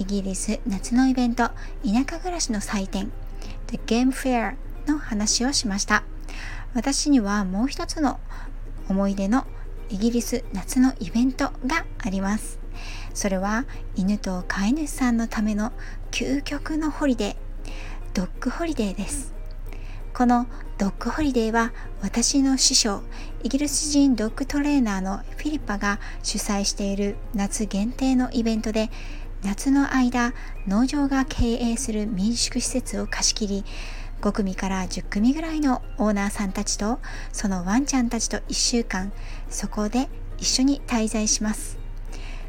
イギリス夏のイベント田舎暮らしの祭典 The Game Fair の話をしました。私にはもう一つの思い出のイギリス夏のイベントがあります。それは犬と飼い主さんのための究極のホリデードッグホリデーです。このドッグホリデーは私の師匠イギリス人ドッグトレーナーのフィリッパが主催している夏限定のイベントで夏の間農場が経営する民宿施設を貸し切り5組から10組ぐらいのオーナーさんたちとそのワンちゃんたちと1週間そこで一緒に滞在します。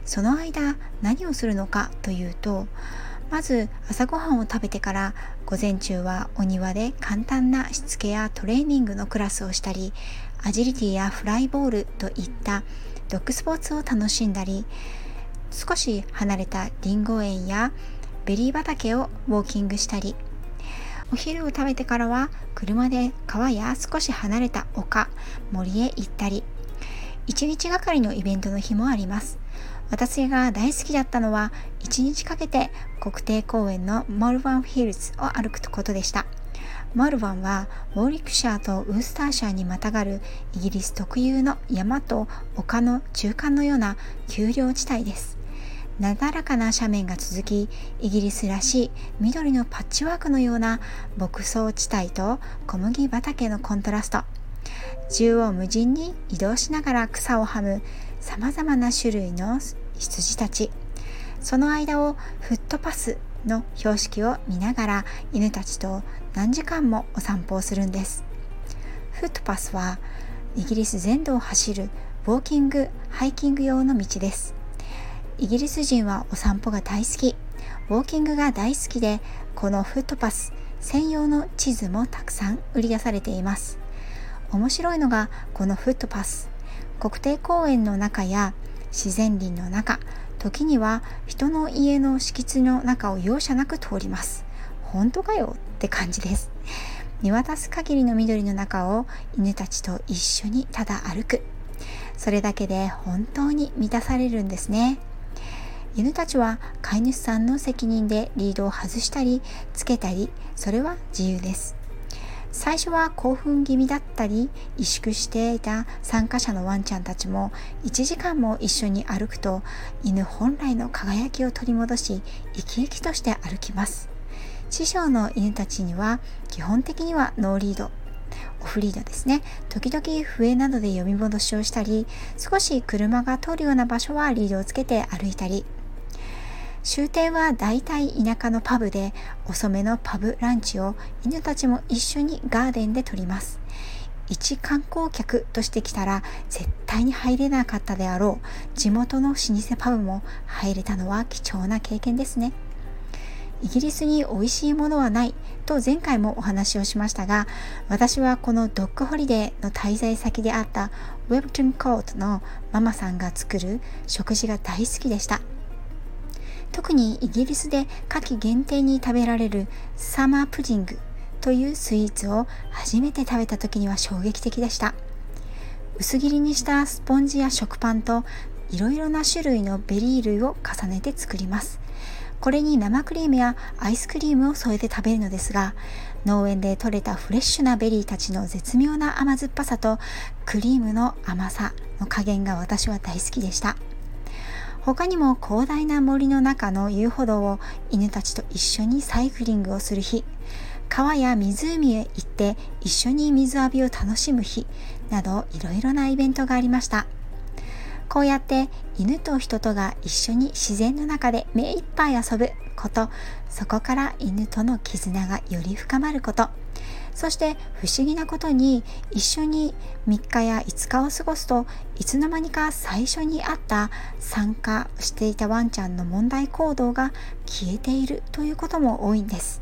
その間何をするのかというとまず朝ごはんを食べてから午前中はお庭で簡単なしつけやトレーニングのクラスをしたりアジリティやフライボールといったドッグスポーツを楽しんだり少し離れたリンゴ園やベリー畑をウォーキングしたりお昼を食べてからは車で川や少し離れた丘森へ行ったり1日がかりのイベントの日もあります。私が大好きだったのは1日かけて国定公園のモルバンヒルズを歩くことでした。モルバンはウォーリクシャーとウースターシャーにまたがるイギリス特有の山と丘の中間のような丘陵地帯です。なだらかな斜面が続きイギリスらしい緑のパッチワークのような牧草地帯と小麦畑のコントラスト。縦横無尽に移動しながら草をはむさまざまな種類の羊たち。その間をフットパスの標識を見ながら犬たちと何時間もお散歩をするんです。フットパスはイギリス全土を走るウォーキングハイキング用の道です。イギリス人はお散歩が大好き。ウォーキングが大好きでこのフットパス専用の地図もたくさん売り出されています。面白いのがこのフットパス。国定公園の中や自然林の中時には人の家の敷地の中を容赦なく通ります。本当かよって感じです。見渡す限りの緑の中を犬たちと一緒にただ歩く。それだけで本当に満たされるんですね。犬たちは飼い主さんの責任でリードを外したりつけたりそれは自由です。最初は興奮気味だったり萎縮していた参加者のワンちゃんたちも1時間も一緒に歩くと犬本来の輝きを取り戻し生き生きとして歩きます。師匠の犬たちには基本的にはノーリード。オフリードですね。時々笛などで読み戻しをしたり少し車が通るような場所はリードをつけて歩いたり終点は大体田舎のパブで遅めのパブランチを犬たちも一緒にガーデンで撮ります。一観光客として来たら絶対に入れなかったであろう地元の老舗パブも入れたのは貴重な経験ですね。イギリスに美味しいものはないと前回もお話をしましたが私はこのドッグホリデーの滞在先であったウェブトゥンコートのママさんが作る食事が大好きでした。特にイギリスで夏季限定に食べられるサマープディングというスイーツを初めて食べた時には衝撃的でした。薄切りにしたスポンジや食パンといろいろな種類のベリー類を重ねて作ります。これに生クリームやアイスクリームを添えて食べるのですが農園で採れたフレッシュなベリーたちの絶妙な甘酸っぱさとクリームの甘さの加減が私は大好きでした。他にも広大な森の中の遊歩道を犬たちと一緒にサイクリングをする日。川や湖へ行って一緒に水浴びを楽しむ日。などいろいろなイベントがありました。こうやって犬と人とが一緒に自然の中で目いっぱい遊ぶこと。そこから犬との絆がより深まること。そして不思議なことに一緒に3日や5日を過ごすといつの間にか最初にあった参加していたワンちゃんの問題行動が消えているということも多いんです。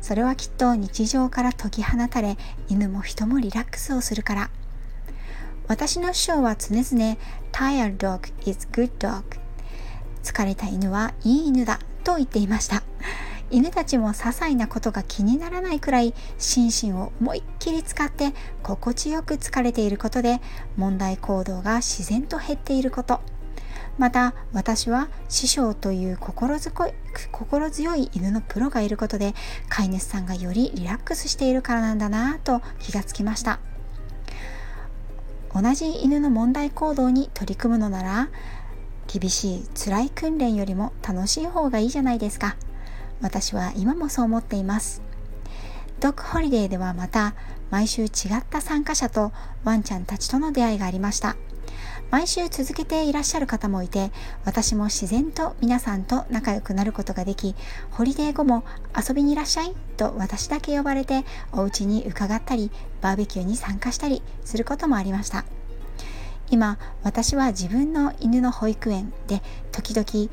それはきっと日常から解き放たれ犬も人もリラックスをするから。私の師匠は常々 Tired dog is good dog 疲れた犬はいい犬だと言っていました。犬たちも些細なことが気にならないくらい心身を思いっきり使って心地よく疲れていることで問題行動が自然と減っていること。また私は師匠という心強い犬のプロがいることで飼い主さんがよりリラックスしているからなんだなぁと気がつきました。同じ犬の問題行動に取り組むのなら厳しい辛い訓練よりも楽しい方がいいじゃないですか。私は今もそう思っています。ドッグホリデーではまた毎週違った参加者とワンちゃんたちとの出会いがありました。毎週続けていらっしゃる方もいて私も自然と皆さんと仲良くなることができホリデー後も遊びにいらっしゃいと私だけ呼ばれてお家に伺ったりバーベキューに参加したりすることもありました。今私は自分の犬の保育園で時々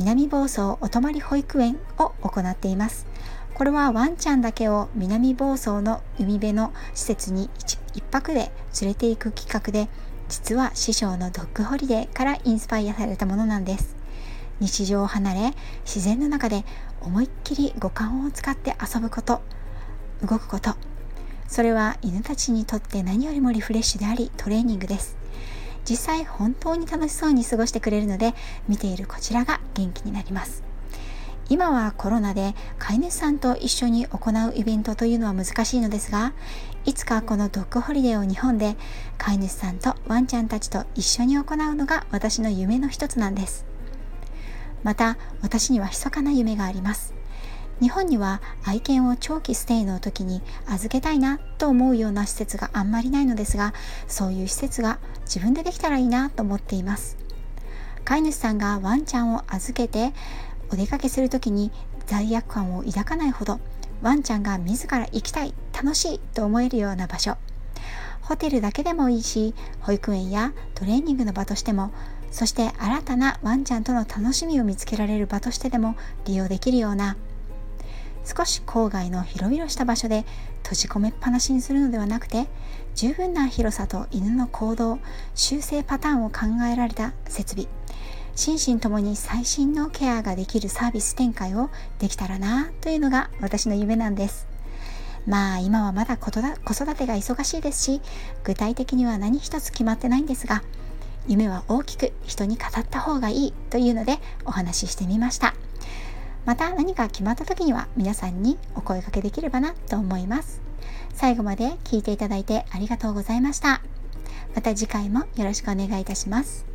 南房総お泊まり保育園を行っています。これはワンちゃんだけを南房総の海辺の施設に 1, 泊で連れて行く企画で実は師匠のドッグホリデーからインスパイアされたものなんです。日常を離れ自然の中で思いっきり五感を使って遊ぶこと動くこと。それは犬たちにとって何よりもリフレッシュでありトレーニングです。実際本当に楽しそうに過ごしてくれるので見ているこちらが元気になります。今はコロナで飼い主さんと一緒に行うイベントというのは難しいのですがいつかこのドッグホリデーを日本で飼い主さんとワンちゃんたちと一緒に行うのが私の夢の一つなんです。また私には密かな夢があります。日本には愛犬を長期ステイの時に預けたいなと思うような施設があんまりないのですがそういう施設が自分でできたらいいなと思っています。飼い主さんがワンちゃんを預けてお出かけする時に罪悪感を抱かないほどワンちゃんが自ら行きたい楽しいと思えるような場所。ホテルだけでもいいし保育園やトレーニングの場としてもそして新たなワンちゃんとの楽しみを見つけられる場としてでも利用できるような少し郊外の広々した場所で閉じ込めっぱなしにするのではなくて十分な広さと犬の行動修正パターンを考えられた設備心身ともに最新のケアができるサービス展開をできたらなというのが私の夢なんですまあ今はまだ子育てが忙しいですし具体的には何一つ決まってないんですが夢は大きく人に語った方がいいというのでお話ししてみました。また何か決まった時には皆さんにお声掛けできればなと思います。最後まで聞いていただいてありがとうございました。また次回もよろしくお願いいたします。